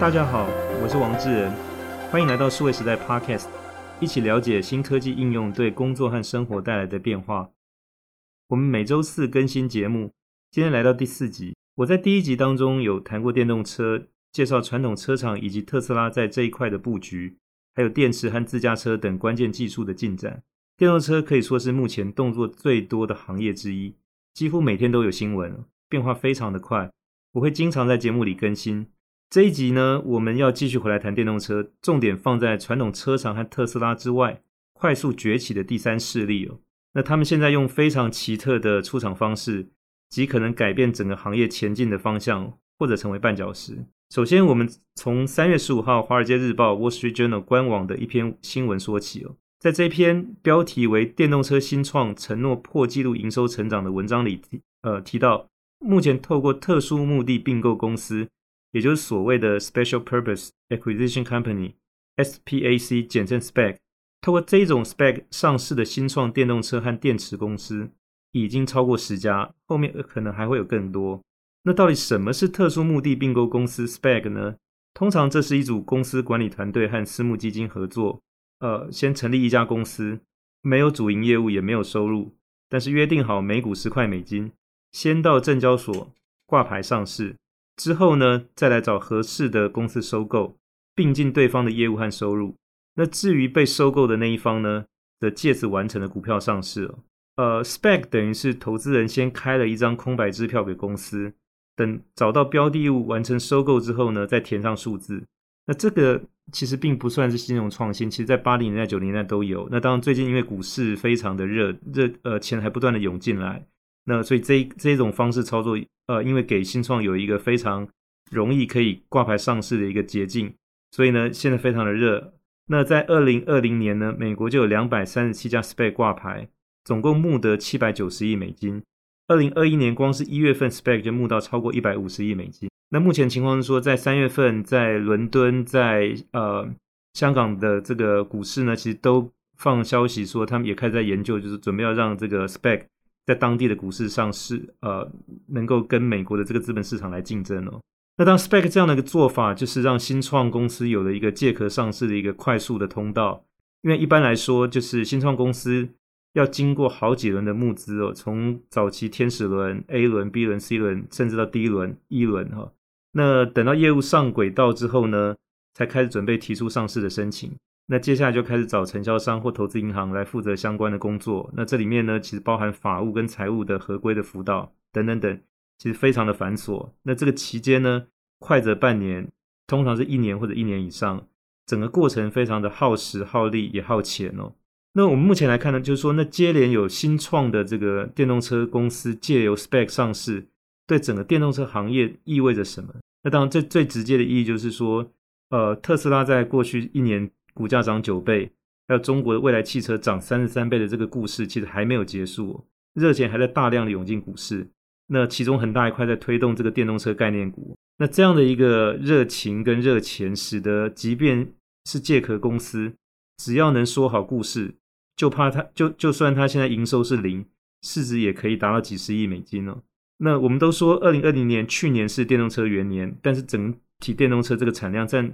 大家好，我是王志仁，欢迎来到数位时代 Podcast，一起了解新科技应用对工作和生活带来的变化。我们每周四更新节目，今天来到第四集。我在第一集当中有谈过电动车，介绍传统车厂以及特斯拉在这一块的布局，还有电池和自驾车等关键技术的进展。电动车可以说是目前动作最多的行业之一，几乎每天都有新闻，变化非常的快。我会经常在节目里更新。这一集呢，我们要继续回来谈电动车，重点放在传统车厂和特斯拉之外，快速崛起的第三势力哦。那他们现在用非常奇特的出场方式，极可能改变整个行业前进的方向，或者成为绊脚石。首先，我们从三月十五号《华尔街日报》（Wall Street Journal） 官网的一篇新闻说起哦。在这篇标题为“电动车新创承诺破纪录营收成长”的文章里，呃，提到目前透过特殊目的并购公司。也就是所谓的 Special Purpose Acquisition Company（SPAC），简称 SPAC。透过这种 SPAC 上市的新创电动车和电池公司已经超过十家，后面可能还会有更多。那到底什么是特殊目的并购公司 SPAC 呢？通常这是一组公司管理团队和私募基金合作，呃，先成立一家公司，没有主营业务，也没有收入，但是约定好每股十块美金，先到证交所挂牌上市。之后呢，再来找合适的公司收购，并进对方的业务和收入。那至于被收购的那一方呢，则借此完成了股票上市哦。呃，spec 等于是投资人先开了一张空白支票给公司，等找到标的物完成收购之后呢，再填上数字。那这个其实并不算是金融创新，其实在八零年代、九零年代都有。那当然，最近因为股市非常的热，热呃钱还不断的涌进来。那所以这这种方式操作，呃，因为给新创有一个非常容易可以挂牌上市的一个捷径，所以呢，现在非常的热。那在二零二零年呢，美国就有两百三十七家 SPAC 挂牌，总共募得七百九十亿美金。二零二一年光是一月份 SPAC 就募到超过一百五十亿美金。那目前情况是说，在三月份，在伦敦，在呃香港的这个股市呢，其实都放消息说，他们也开始在研究，就是准备要让这个 SPAC。在当地的股市上市，呃，能够跟美国的这个资本市场来竞争哦。那当 SPAC 这样的一个做法，就是让新创公司有了一个借壳上市的一个快速的通道。因为一般来说，就是新创公司要经过好几轮的募资哦，从早期天使轮、A 轮、B 轮、C 轮，甚至到 D 轮、E 轮哈。那等到业务上轨道之后呢，才开始准备提出上市的申请。那接下来就开始找承销商或投资银行来负责相关的工作。那这里面呢，其实包含法务跟财务的合规的辅导等等等，其实非常的繁琐。那这个期间呢，快则半年，通常是一年或者一年以上，整个过程非常的耗时耗力也耗钱哦。那我们目前来看呢，就是说，那接连有新创的这个电动车公司借由 SPAC 上市，对整个电动车行业意味着什么？那当然，最最直接的意义就是说，呃，特斯拉在过去一年。股价涨九倍，还有中国的未来汽车涨三十三倍的这个故事，其实还没有结束，热钱还在大量的涌进股市。那其中很大一块在推动这个电动车概念股。那这样的一个热情跟热钱，使得即便是借壳公司，只要能说好故事，就怕它就就算它现在营收是零，市值也可以达到几十亿美金哦。那我们都说二零二零年去年是电动车元年，但是整体电动车这个产量占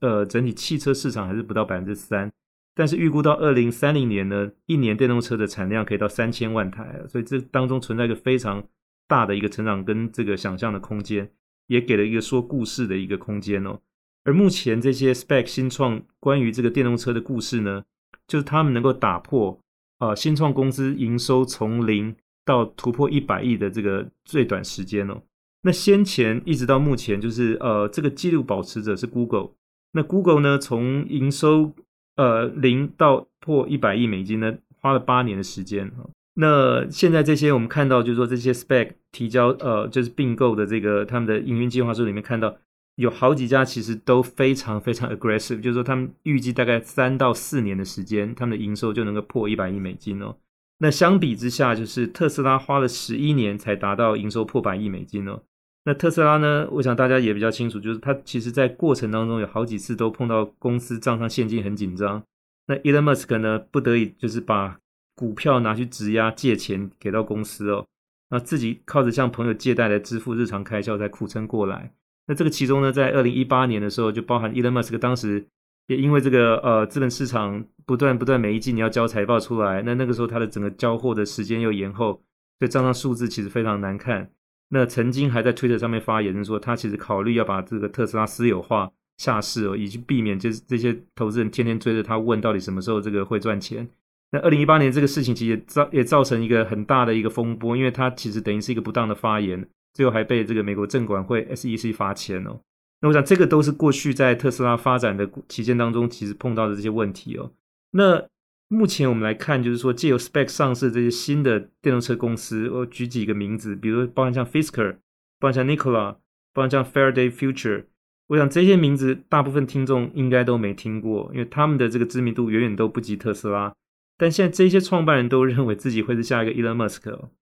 呃整体汽车市场还是不到百分之三，但是预估到二零三零年呢，一年电动车的产量可以到三千万台，所以这当中存在一个非常大的一个成长跟这个想象的空间，也给了一个说故事的一个空间哦。而目前这些 spec 新创关于这个电动车的故事呢，就是他们能够打破啊、新创公司营收从零到突破一百亿的这个最短时间哦。那先前一直到目前，就是呃，这个记录保持者是 Google。那 Google 呢，从营收呃零到破一百亿美金呢，花了八年的时间。那现在这些我们看到，就是说这些 spec 提交呃，就是并购的这个他们的营运计划书里面看到，有好几家其实都非常非常 aggressive，就是说他们预计大概三到四年的时间，他们的营收就能够破一百亿美金哦。那相比之下，就是特斯拉花了十一年才达到营收破百亿美金哦。那特斯拉呢？我想大家也比较清楚，就是它其实在过程当中有好几次都碰到公司账上现金很紧张。那 Elon Musk 呢，不得已就是把股票拿去质押借钱给到公司哦。那自己靠着向朋友借贷来支付日常开销，才苦撑过来。那这个其中呢，在二零一八年的时候，就包含 Elon Musk 当时也因为这个呃资本市场不断不断每一季你要交财报出来，那那个时候他的整个交货的时间又延后，所以账上数字其实非常难看。那曾经还在推特上面发言说，他其实考虑要把这个特斯拉私有化下市哦，以及避免就是这些投资人天天追着他问到底什么时候这个会赚钱。那二零一八年这个事情其实也造也造成一个很大的一个风波，因为他其实等于是一个不当的发言，最后还被这个美国证管会 SEC 罚钱哦。那我想这个都是过去在特斯拉发展的期间当中，其实碰到的这些问题哦。那目前我们来看，就是说借由 SPAC 上市这些新的电动车公司，我举几个名字，比如包含像 Fisker，包含像 Nikola，包含像 Faraday Future。我想这些名字大部分听众应该都没听过，因为他们的这个知名度远远都不及特斯拉。但现在这些创办人都认为自己会是下一个 Elon Musk。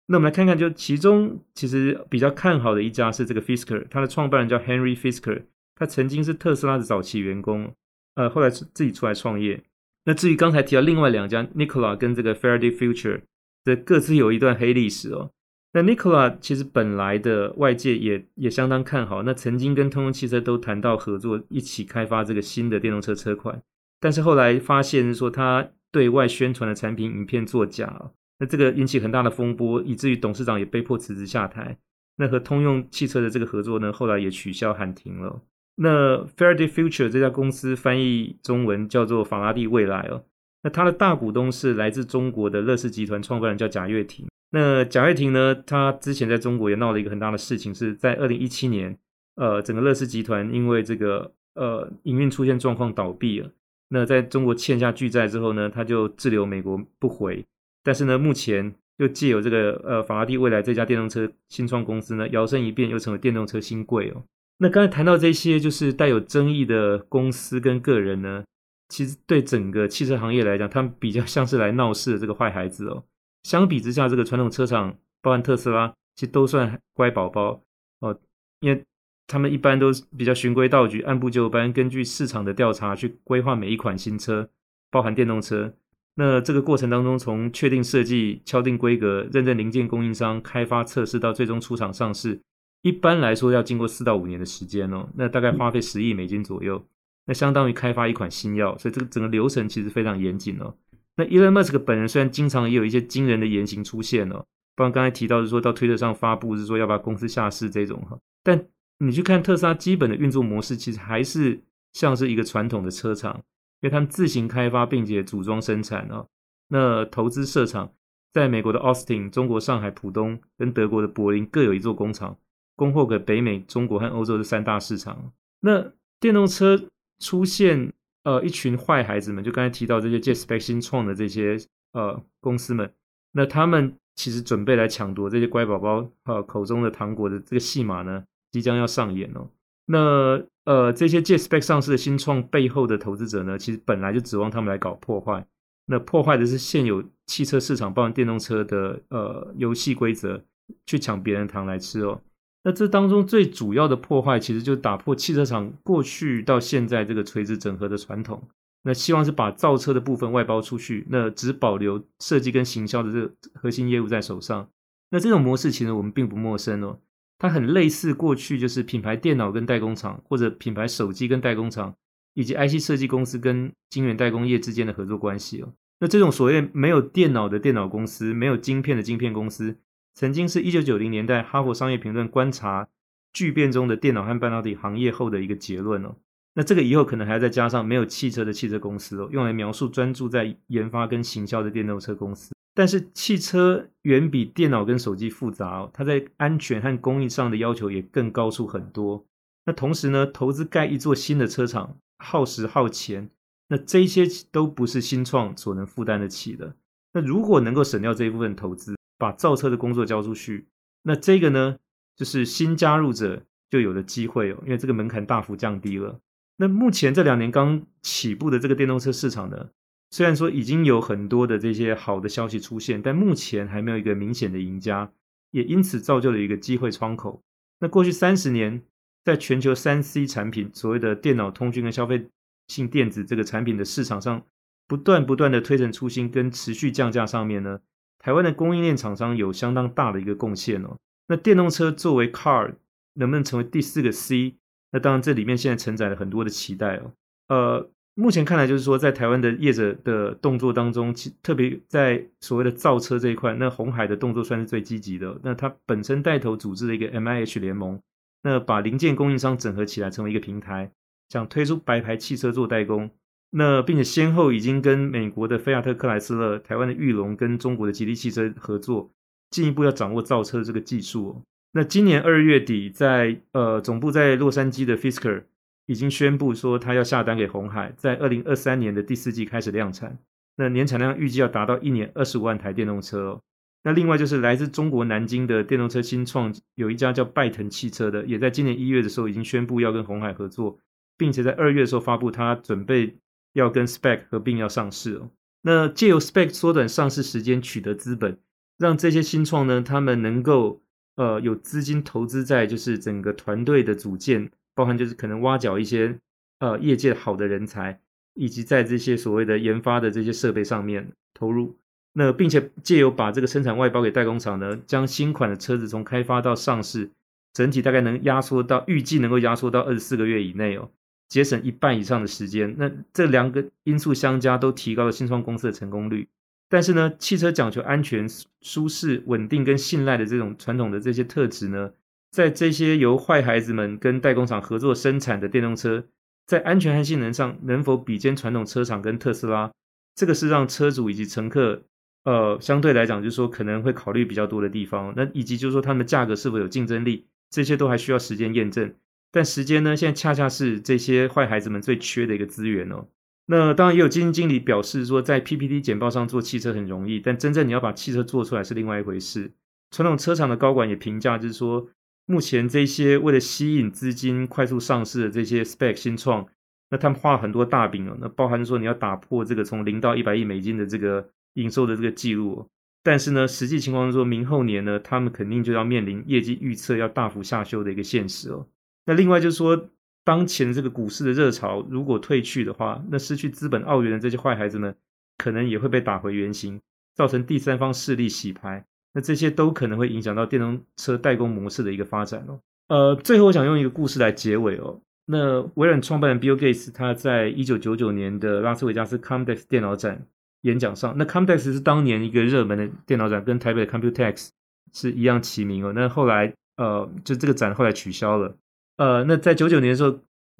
那我们来看看，就其中其实比较看好的一家是这个 Fisker，他的创办人叫 Henry Fisker，他曾经是特斯拉的早期员工，呃，后来自己出来创业。那至于刚才提到另外两家，Nikola 跟这个 Faraday Future，这各自有一段黑历史哦。那 Nikola 其实本来的外界也也相当看好，那曾经跟通用汽车都谈到合作，一起开发这个新的电动车车款。但是后来发现说他对外宣传的产品影片作假，那这个引起很大的风波，以至于董事长也被迫辞职下台。那和通用汽车的这个合作呢，后来也取消喊停了。那 Faraday Future 这家公司翻译中文叫做法拉第未来哦。那它的大股东是来自中国的乐视集团创办人叫贾跃亭。那贾跃亭呢，他之前在中国也闹了一个很大的事情，是在二零一七年，呃，整个乐视集团因为这个呃营运出现状况倒闭了。那在中国欠下巨债之后呢，他就滞留美国不回。但是呢，目前又借由这个呃法拉第未来这家电动车新创公司呢，摇身一变又成为电动车新贵哦。那刚才谈到这些，就是带有争议的公司跟个人呢，其实对整个汽车行业来讲，他们比较像是来闹事的这个坏孩子哦。相比之下，这个传统车厂，包含特斯拉，其实都算乖宝宝哦，因为他们一般都比较循规蹈矩、按部就班，根据市场的调查去规划每一款新车，包含电动车。那这个过程当中，从确定设计、敲定规格、认证零件供应商、开发测试到最终出厂上市。一般来说要经过四到五年的时间哦，那大概花费十亿美金左右，那相当于开发一款新药，所以这个整个流程其实非常严谨哦。那 Elon Musk 本人虽然经常也有一些惊人的言行出现哦，不然刚才提到是说到推特上发布是说要把公司下市这种哈，但你去看特斯拉基本的运作模式，其实还是像是一个传统的车厂，因为他们自行开发并且组装生产哦，那投资设厂在美国的 Austin、中国上海浦东跟德国的柏林各有一座工厂。供货给北美、中国和欧洲的三大市场。那电动车出现，呃，一群坏孩子们，就刚才提到这些借 spec 新创的这些呃公司们，那他们其实准备来抢夺这些乖宝宝呃口中的糖果的这个戏码呢，即将要上演哦。那呃，这些借 spec 上市的新创背后的投资者呢，其实本来就指望他们来搞破坏。那破坏的是现有汽车市场，包含电动车的呃游戏规则，去抢别人糖来吃哦。那这当中最主要的破坏，其实就是打破汽车厂过去到现在这个垂直整合的传统。那希望是把造车的部分外包出去，那只保留设计跟行销的这个核心业务在手上。那这种模式其实我们并不陌生哦，它很类似过去就是品牌电脑跟代工厂，或者品牌手机跟代工厂，以及 IC 设计公司跟晶圆代工业之间的合作关系哦。那这种所谓没有电脑的电脑公司，没有晶片的晶片公司。曾经是一九九零年代《哈佛商业评论》观察巨变中的电脑和半导体行业后的一个结论哦。那这个以后可能还要再加上没有汽车的汽车公司哦，用来描述专注在研发跟行销的电动车公司。但是汽车远比电脑跟手机复杂哦，它在安全和工艺上的要求也更高出很多。那同时呢，投资盖一座新的车厂耗时耗钱，那这些都不是新创所能负担得起的。那如果能够省掉这一部分投资，把造车的工作交出去，那这个呢，就是新加入者就有了机会哦，因为这个门槛大幅降低了。那目前这两年刚起步的这个电动车市场呢，虽然说已经有很多的这些好的消息出现，但目前还没有一个明显的赢家，也因此造就了一个机会窗口。那过去三十年，在全球三 C 产品，所谓的电脑、通讯跟消费性电子这个产品的市场上，不断不断的推陈出新跟持续降价上面呢。台湾的供应链厂商有相当大的一个贡献哦。那电动车作为 car 能不能成为第四个 C？那当然这里面现在承载了很多的期待哦。呃，目前看来就是说，在台湾的业者的动作当中，其特别在所谓的造车这一块，那红海的动作算是最积极的。那它本身带头组织了一个 MIH 联盟，那把零件供应商整合起来成为一个平台，想推出白牌汽车做代工。那并且先后已经跟美国的菲亚特克莱斯勒、台湾的裕隆跟中国的吉利汽车合作，进一步要掌握造车这个技术哦。那今年二月底在，呃总部在洛杉矶的 Fisker 已经宣布说，他要下单给红海，在二零二三年的第四季开始量产。那年产量预计要达到一年二十五万台电动车哦。那另外就是来自中国南京的电动车新创，有一家叫拜腾汽车的，也在今年一月的时候已经宣布要跟红海合作，并且在二月的时候发布，他准备要跟 SPAC 合并要上市哦。那借由 SPAC 缩短上市时间，取得资本，让这些新创呢，他们能够呃有资金投资在就是整个团队的组建。包含就是可能挖角一些呃业界好的人才，以及在这些所谓的研发的这些设备上面投入，那并且借由把这个生产外包给代工厂呢，将新款的车子从开发到上市，整体大概能压缩到预计能够压缩到二十四个月以内哦，节省一半以上的时间。那这两个因素相加，都提高了新创公司的成功率。但是呢，汽车讲求安全、舒适、稳定跟信赖的这种传统的这些特质呢，在这些由坏孩子们跟代工厂合作生产的电动车，在安全和性能上能否比肩传统车厂跟特斯拉？这个是让车主以及乘客，呃，相对来讲就是说可能会考虑比较多的地方。那以及就是说他们的价格是否有竞争力，这些都还需要时间验证。但时间呢，现在恰恰是这些坏孩子们最缺的一个资源哦。那当然也有基金经理表示说，在 PPT 简报上做汽车很容易，但真正你要把汽车做出来是另外一回事。传统车厂的高管也评价就是说。目前这些为了吸引资金快速上市的这些 spec 新创，那他们画很多大饼哦，那包含说你要打破这个从零到一百亿美金的这个营收的这个记录，但是呢，实际情况是说明后年呢，他们肯定就要面临业绩预测要大幅下修的一个现实哦。那另外就是说，当前这个股市的热潮如果退去的话，那失去资本澳元的这些坏孩子们，可能也会被打回原形，造成第三方势力洗牌。那这些都可能会影响到电动车代工模式的一个发展哦。呃，最后我想用一个故事来结尾哦。那微软创办人 Bill Gates 他在一九九九年的拉斯维加斯 Comdex 电脑展演讲上，那 Comdex 是当年一个热门的电脑展，跟台北的 Computex 是一样齐名哦。那后来呃，就这个展后来取消了。呃，那在九九年的时候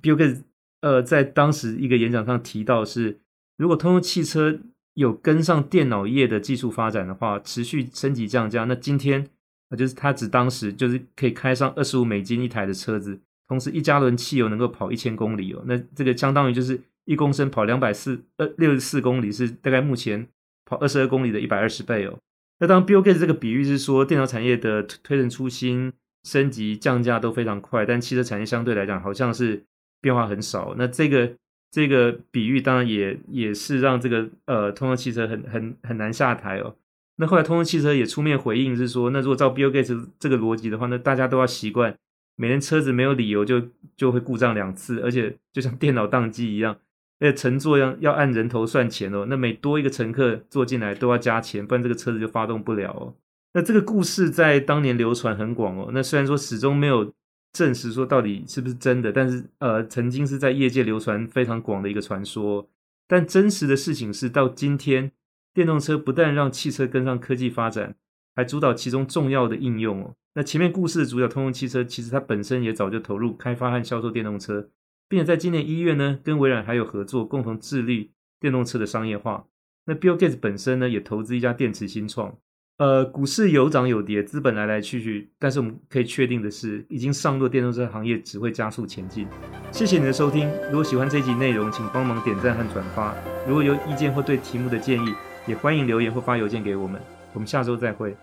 ，Bill Gates 呃在当时一个演讲上提到是，如果通用汽车有跟上电脑业的技术发展的话，持续升级降价，那今天啊，就是他指当时就是可以开上二十五美金一台的车子，同时一加仑汽油能够跑一千公里哦，那这个相当于就是一公升跑两百四呃六十四公里，是大概目前跑二十二公里的一百二十倍哦。那当 Bill Gates 这个比喻是说，电脑产业的推陈出新、升级降价都非常快，但汽车产业相对来讲好像是变化很少。那这个。这个比喻当然也也是让这个呃通用汽车很很很难下台哦。那后来通用汽车也出面回应是说，那如果照 Bill Gates 这个逻辑的话，那大家都要习惯，每天车子没有理由就就会故障两次，而且就像电脑宕机一样，那乘坐要要按人头算钱哦。那每多一个乘客坐进来都要加钱，不然这个车子就发动不了哦。那这个故事在当年流传很广哦。那虽然说始终没有。证实说到底是不是真的？但是呃，曾经是在业界流传非常广的一个传说。但真实的事情是，到今天，电动车不但让汽车跟上科技发展，还主导其中重要的应用哦。那前面故事的主角通用汽车，其实它本身也早就投入开发和销售电动车，并且在今年一月呢，跟微软还有合作，共同致力电动车的商业化。那 Bill Gates 本身呢，也投资一家电池新创。呃，股市有涨有跌，资本来来去去，但是我们可以确定的是，已经上路电动车行业只会加速前进。谢谢你的收听，如果喜欢这集内容，请帮忙点赞和转发。如果有意见或对题目的建议，也欢迎留言或发邮件给我们。我们下周再会。